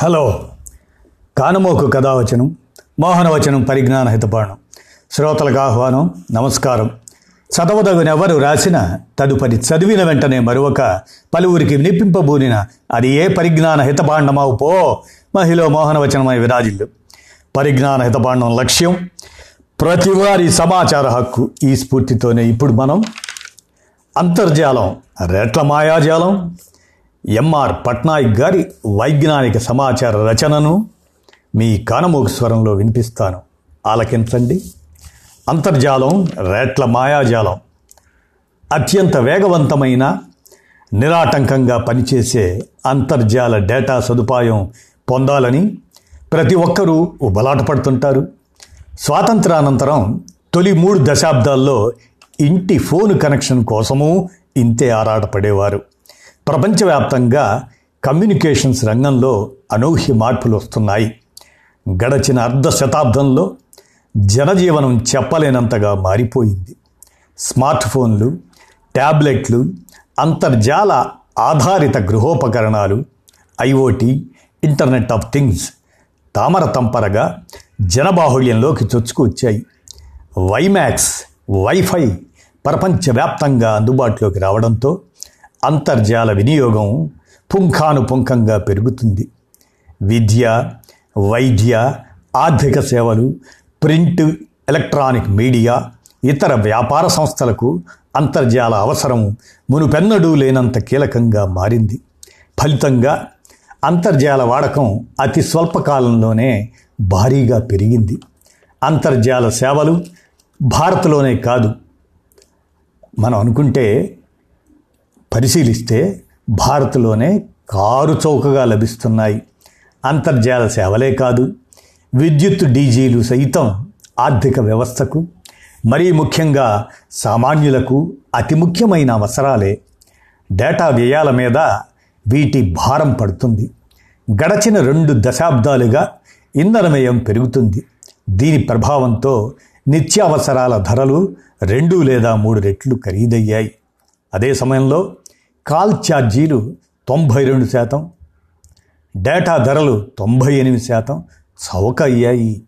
Hello. కానుమోకు కథావచనం మోహనవచనం పరిజ్ఞాన హితపాణం శ్రోతలకు ఆహ్వానం నమస్కారం. చదవదగునెవరు రాసిన తదుపరి చదివిన వెంటనే మరొక పలువురికి వినిపింపబూనిన అది ఏ పరిజ్ఞాన హితపాండమావు పో మహిళ మోహనవచనమై విరాజిల్లు. పరిజ్ఞాన హితపాండం లక్ష్యం ప్రతివారి సమాచార హక్కు ఈ స్ఫూర్తితోనే. ఇప్పుడు మనం అంతర్జాలం రెట్ల మాయాజాలం ఎంఆర్ పట్నాయక్ గారి వైజ్ఞానిక సమాచార రచనను మీ కానమోకు స్వరంలో వినిపిస్తాను. ఆలకించండి. అంతర్జాలం రేట్ల మాయాజాలం. అత్యంత వేగవంతమైన నిరాటంకంగా పనిచేసే అంతర్జాల డేటా సదుపాయం పొందాలని ప్రతి ఒక్కరూ బలాటపడుతుంటారు. స్వాతంత్రానంతరం తొలి మూడు దశాబ్దాల్లో ఇంటి ఫోన్ కనెక్షన్ కోసము ఇంతే ఆరాటపడేవారు. ప్రపంచవ్యాప్తంగా కమ్యూనికేషన్స్ రంగంలో అనూహ్య మార్పులు వస్తున్నాయి. గడచిన అర్ధ శతాబ్దంలో జనజీవనం చెప్పలేనంతగా మారిపోయింది. స్మార్ట్ ఫోన్లు ట్యాబ్లెట్లు అంతర్జాల ఆధారిత గృహోపకరణాలు I O T internet of things తామర తంపరగా జనబాహుళ్యంలోకి చొచ్చుకు వచ్చాయి వైమాక్స్ వైఫై ప్రపంచవ్యాప్తంగా అందుబాటులోకి రావడంతో అంతర్జాల వినియోగం పుంఖానుపుంఖంగా పెరుగుతుంది. విద్య వైద్య ఆర్థిక సేవలు ప్రింట్ ఎలక్ట్రానిక్ మీడియా ఇతర వ్యాపార సంస్థలకు అంతర్జాల అవసరం మునుపెన్నడూ లేనంత కీలకంగా మారింది. ఫలితంగా అంతర్జాల వాడకం అతి స్వల్పకాలంలోనే భారీగా పెరిగింది. అంతర్జాల సేవలు భారత్లోనే కాదు. మనం అనుకుంటే పరిశీలిస్తే భారత్లోనే కారు చౌకగా లభిస్తున్నాయి. అంతర్జాల సేవలే కాదు. విద్యుత్ డీజీలు సైతం ఆర్థిక వ్యవస్థకు మరీ ముఖ్యంగా సామాన్యులకు అతి ముఖ్యమైన అవసరాలే. డేటా వ్యయాల మీద వీటి భారం పడుతుంది. గడచిన రెండు దశాబ్దాలుగా ఇంధన వ్యయం పెరుగుతుంది. దీని ప్రభావంతో నిత్యావసరాల ధరలు రెండు లేదా మూడు రెట్లు ఖరీదయ్యాయి. అదే సమయంలో కాల్ ఛార్జీలు తొంభై రెండు శాతం డేటా ధరలు తొంభై ఎనిమిది శాతం చౌక అయ్యాయి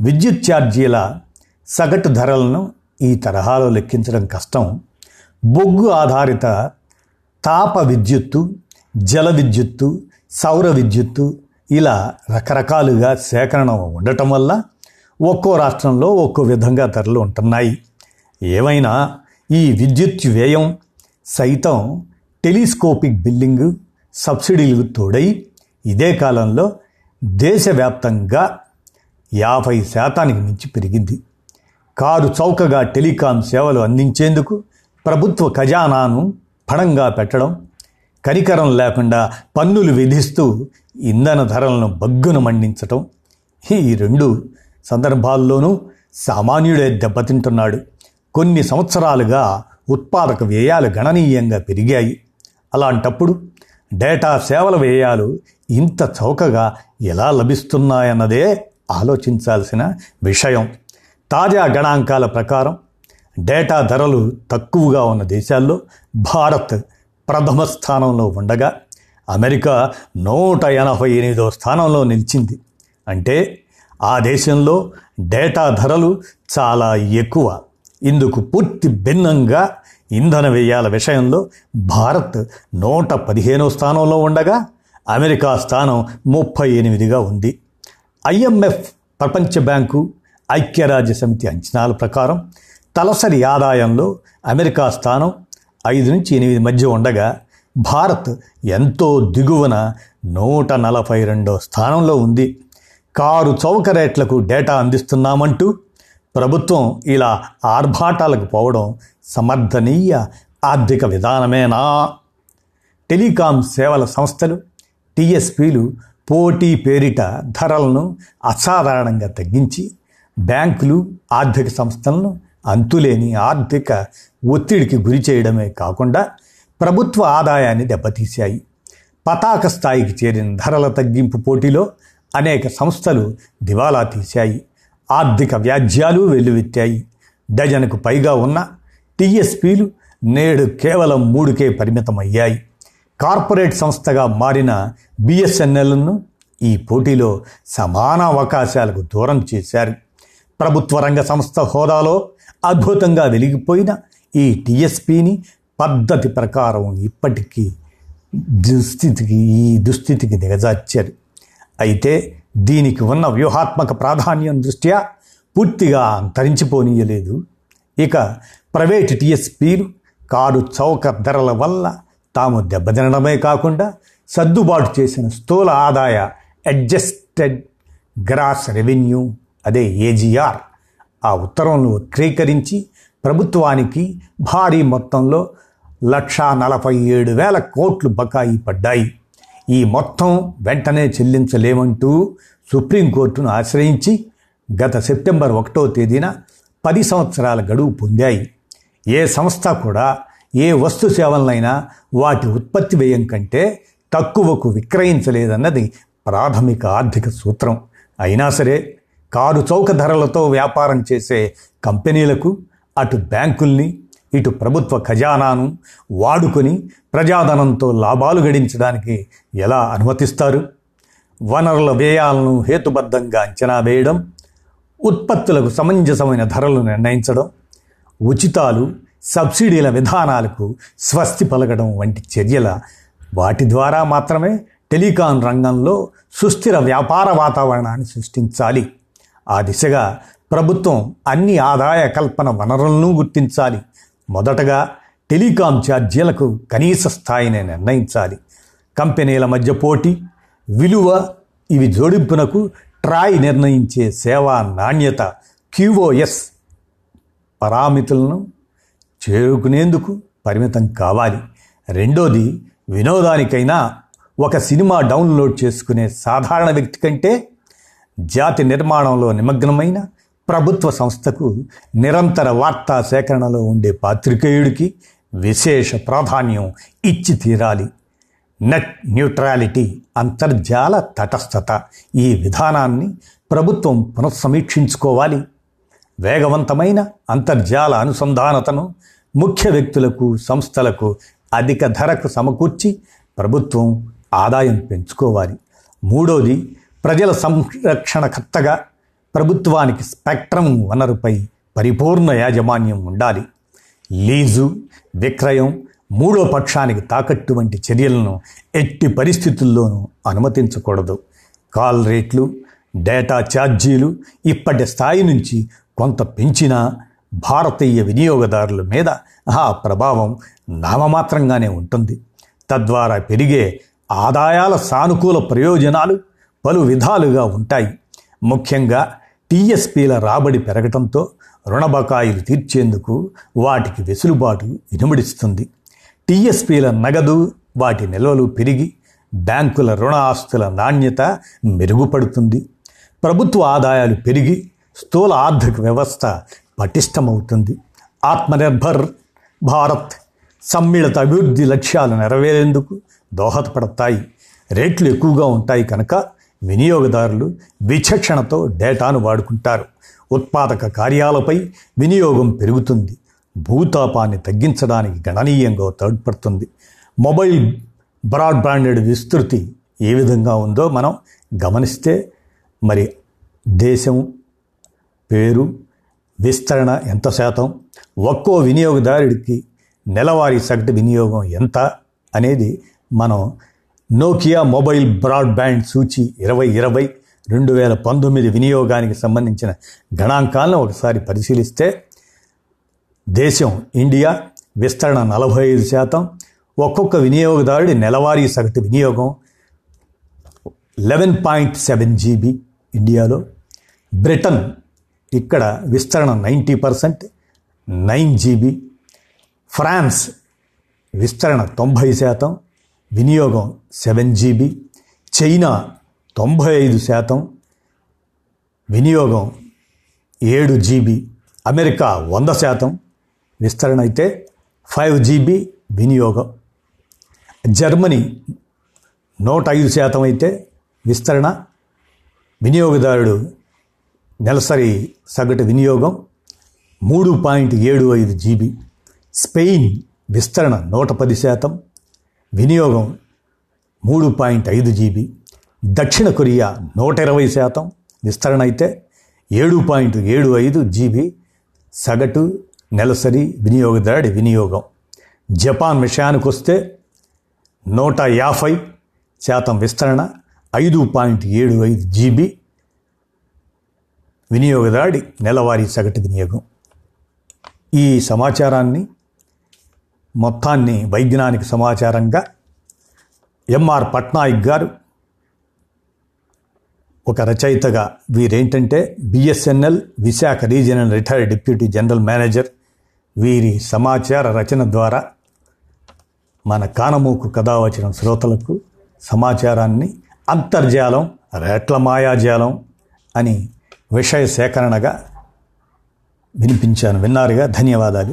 విద్యుత్ ఛార్జీల సగటు ధరలను ఈ తరహాలో లెక్కించడం కష్టం. బొగ్గు ఆధారిత తాప విద్యుత్తు జల విద్యుత్తు సౌర విద్యుత్తు ఇలా రకరకాలుగా సేకరణ ఉండటం వల్ల ఒక్కో రాష్ట్రంలో ఒక్కో విధంగా ధరలు ఉంటున్నాయి. ఏమైనా ఈ విద్యుత్ వ్యయం సైతం టెలిస్కోపిక్ బిల్లింగ్ సబ్సిడీలకు తోడై ఇదే కాలంలో దేశవ్యాప్తంగా యాభై శాతానికి మించి పెరిగింది. కారు చౌకగా టెలికాం సేవలు అందించేందుకు ప్రభుత్వ ఖజానాను పణంగా పెట్టడం కనికరం లేకుండా పన్నులు విధిస్తూ ఇంధన ధరలను బగ్గున మండించటం ఈ రెండు సందర్భాల్లోనూ సామాన్యుడే దెబ్బతింటున్నాడు. కొన్ని సంవత్సరాలుగా ఉత్పాదక వ్యయాలు గణనీయంగా పెరిగాయి. అలాంటప్పుడు డేటా సేవల వ్యయాలు ఇంత చౌకగా ఎలా లభిస్తున్నాయన్నదే ఆలోచించాల్సిన విషయం. తాజా గణాంకాల ప్రకారం డేటా ధరలు తక్కువగా ఉన్న దేశాల్లో భారత్ ప్రథమ స్థానంలో ఉండగా అమెరికా నూట ఎనభై ఎనిమిదో స్థానంలో నిలిచింది. అంటే ఆ దేశంలో డేటా ధరలు చాలా ఎక్కువ. ఇందుకు పూర్తి భిన్నంగా ఇంధన వ్యయాల విషయంలో భారత్ నూట పదిహేనో స్థానంలో ఉండగా అమెరికా స్థానం ముప్పై ఎనిమిదిగా ఉంది. ఐఎంఎఫ్ ప్రపంచ బ్యాంకు ఐక్యరాజ్య సమితి అంచనాల ప్రకారం తలసరి ఆదాయంలో అమెరికా స్థానం ఐదు నుంచి ఎనిమిది మధ్య ఉండగా భారత్ ఎంతో దిగువన నూట నలభై రెండో స్థానంలో ఉంది. కారు చౌక రేట్లకు డేటా అందిస్తున్నామంటూ ప్రభుత్వం ఇలా ఆర్భాటాలకు పోవడం సమర్థనీయ ఆర్థిక విధానమేనా? టెలికాం సేవల సంస్థలు టీఎస్పీలు పోటీ పేరిట ధరలను అసాధారణంగా తగ్గించి బ్యాంకులు ఆర్థిక సంస్థలను అంతులేని ఆర్థిక ఒత్తిడికి గురి చేయడమే కాకుండా ప్రభుత్వ ఆదాయాన్ని దెబ్బతీశాయి. పతాక స్థాయికి చేరిన ధరల తగ్గింపు పోటీలో అనేక సంస్థలు దివాలా తీశాయి. ఆర్థిక వ్యాజ్యాలు వెల్లువెత్తాయి డజన్కు పైగా ఉన్న టీఎస్పీలు నేడు కేవలం మూడుకే పరిమితమయ్యాయి. కార్పొరేట్ సంస్థగా మారిన బిఎస్ఎన్ఎల్ను ఈ పోటీలో సమాన అవకాశాలకు దూరం చేశారు. ప్రభుత్వ రంగ సంస్థ హోదాలో అద్భుతంగా వెలిగిపోయిన ఈ టీఎస్పీని పద్ధతి ప్రకారం ఇప్పటికీ దుస్థితికి ఈ దుస్థితికి దిగజార్చారు. అయితే దీనికి ఉన్న వ్యూహాత్మక ప్రాధాన్యం దృష్ట్యా పూర్తిగా అంతరించిపోనీయలేదు ఇక ప్రైవేట్ టీఎస్పీలు కారు చౌక ధరల వల్ల తాము దెబ్బతినడమే కాకుండా సర్దుబాటు చేసిన స్థూల ఆదాయ అడ్జస్టెడ్ గ్రాస్ రెవెన్యూ అదే ఏజీఆర్ ఆ ఉత్తర్వులను వక్రీకరించి ప్రభుత్వానికి భారీ మొత్తంలో లక్షా నలభై ఏడు వేల కోట్లు బకాయి పడ్డాయి. ఈ మొత్తం వెంటనే చెల్లించలేమంటూ సుప్రీంకోర్టును ఆశ్రయించి గత సెప్టెంబర్ ఒకటో తేదీన పది సంవత్సరాల గడువు పొందాయి. ఏ సంస్థ కూడా ఏ వస్తు సేవలనైనా వాటి ఉత్పత్తి వ్యయం కంటే తక్కువకు విక్రయించలేదన్నది ప్రాథమిక ఆర్థిక సూత్రం. అయినా సరే కారు చౌక ధరలతో వ్యాపారం చేసే కంపెనీలకు అటు బ్యాంకుల్ని ఇటు ప్రభుత్వ ఖజానాను వాడుకొని ప్రజాధనంతో లాభాలు గడించడానికి ఎలా అనుమతిస్తారు? వనరుల వ్యయాలను హేతుబద్ధంగా అంచనా వేయడం ఉత్పత్తులకు సమంజసమైన ధరలు నిర్ణయించడం ఉచితాలు సబ్సిడీల విధానాలకు స్వస్తి పలకడం వంటి చర్యల వాటి ద్వారా మాత్రమే టెలికాం రంగంలో సుస్థిర వ్యాపార వాతావరణాన్ని సృష్టించాలి. ఆ దిశగా ప్రభుత్వం అన్ని ఆదాయ కల్పన వనరులను గుర్తించాలి. మొదటగా టెలికాం ఛార్జీలకు కనీస స్థాయిని నిర్ణయించాలి. కంపెనీల మధ్య పోటీ విలువ ఇవి జోడింపునకు ట్రాయ్ నిర్ణయించే సేవా నాణ్యత క్యూఓఎస్ పరామితులను చేరుకునేందుకు పరిమితం కావాలి. రెండోది వినోదానికైనా ఒక సినిమా డౌన్లోడ్ చేసుకునే సాధారణ వ్యక్తి కంటే జాతి నిర్మాణంలో నిమగ్నమైన ప్రభుత్వ సంస్థకు నిరంతర వార్తా సేకరణలో ఉండే పాత్రికేయుడికి విశేష ప్రాధాన్యం ఇచ్చి తీరాలి. నెట్ న్యూట్రాలిటీ అంతర్జాల తటస్థత ఈ విధానాన్ని ప్రభుత్వం పునఃసమీక్షించుకోవాలి. వేగవంతమైన అంతర్జాల అనుసంధానతను ముఖ్య వ్యక్తులకు సంస్థలకు అధిక ధరకు సమకూర్చి ప్రభుత్వం ఆదాయం పెంచుకోవాలి. మూడోది ప్రజల సంరక్షణకర్తగా ప్రభుత్వానికి స్పెక్ట్రమ్ వనరుపై పరిపూర్ణ యాజమాన్యం ఉండాలి. లీజు విక్రయం మూడో పక్షానికి తాకట్టు వంటి చర్యలను ఎట్టి పరిస్థితుల్లోనూ అనుమతించకూడదు. కాల్ రేట్లు డేటా ఛార్జీలు ఇప్పటి స్థాయి నుంచి కొంత పెంచినా భారతీయ వినియోగదారుల మీద ఆ ప్రభావం నామమాత్రంగానే ఉంటుంది. తద్వారా పెరిగే ఆదాయాల సానుకూల ప్రయోజనాలు పలు విధాలుగా ఉంటాయి. ముఖ్యంగా టీఎస్పీల రాబడి పెరగటంతో రుణ బకాయిలు తీర్చేందుకు వాటికి వెసులుబాటు ఇనుమడిస్తుంది టీఎస్పీల నగదు వాటి నిల్వలు పెరిగి బ్యాంకుల రుణ ఆస్తుల నాణ్యత మెరుగుపడుతుంది. ప్రభుత్వ ఆదాయాలు పెరిగి స్థూల ఆర్థిక వ్యవస్థ పటిష్టమవుతుంది. ఆత్మనిర్భర్ భారత్ సమ్మిళిత అభివృద్ధి లక్ష్యాలు నెరవేరేందుకు దోహదపడతాయి. రేట్లు ఎక్కువగా ఉంటాయి కనుక వినియోగదారులు విచక్షణతో డేటాను వాడుకుంటారు. ఉత్పాదక కార్యాలపై వినియోగం పెరుగుతుంది. భూతాపాన్ని తగ్గించడానికి గణనీయంగా తోడ్పడుతుంది. మొబైల్ బ్రాడ్బ్యాండెడ్ విస్తృతి ఏ విధంగా ఉందో మనం గమనిస్తే మరి దేశం పేరు విస్తరణ ఎంత శాతం ఒక్కో వినియోగదారుడికి నెలవారీ సగటు వినియోగం ఎంత అనేది మనం నోకియా మొబైల్ బ్రాడ్బ్యాండ్ సూచి ఇరవై ఇరవై రెండు వేల పంతొమ్మిది వినియోగానికి సంబంధించిన గణాంకాలను ఒకసారి పరిశీలిస్తే దేశం ఇండియా విస్తరణ నలభై ఐదు శాతం ఒక్కొక్క వినియోగదారుడి నెలవారీ సగటు వినియోగం లెవెన్ పాయింట్ సెవెన్ జీబీ ఇండియాలో బ్రిటన్ ఇక్కడ విస్తరణ ninety percent nine GB France విస్తరణ తొంభై శాతం వినియోగం సెవెన్ జీబీ. చైనా తొంభై ఐదు శాతం. వినియోగం ఏడు జీబీ. అమెరికా వంద శాతం. విస్తరణ అయితే ఫైవ్ జీబీ వినియోగం. జర్మనీ నూట ఐదు శాతం అయితే విస్తరణ. వినియోగదారుడు నెలసరి సగటు వినియోగం మూడు పాయింట్ ఏడు ఐదు జీబీ. స్పెయిన్ విస్తరణ నూట పది శాతం. వినియోగం మూడు పాయింట్ ఐదు జీబీ. దక్షిణ కొరియా నూట ఇరవై శాతం. విస్తరణ అయితే ఏడు పాయింట్ ఏడు ఐదు జీబీ. సగటు నెలసరి వినియోగదారుడి వినియోగం. జపాన్ విషయానికి వస్తే నూట యాభై శాతం విస్తరణ ఐదు పాయింట్ ఏడు ఐదు జీబీ. వినియోగదారుడి నెలవారీ సగటు వినియోగం. ఈ సమాచారాన్ని మొత్తాన్ని వైజ్ఞానిక సమాచారంగా ఎంఆర్ పట్నాయక్ గారు ఒక రచయితగా వీరేంటంటే BSNL Visakha regional retired deputy general manager. వీరి సమాచార రచన ద్వారా మన కానమూకు వచ్చిన శ్రోతలకు సమాచారాన్ని అంతర్జాలం రేట్ల మాయాజాలం అని విషయ సేకరణగా వినిపించాను. విన్నారుగా? ధన్యవాదాలు.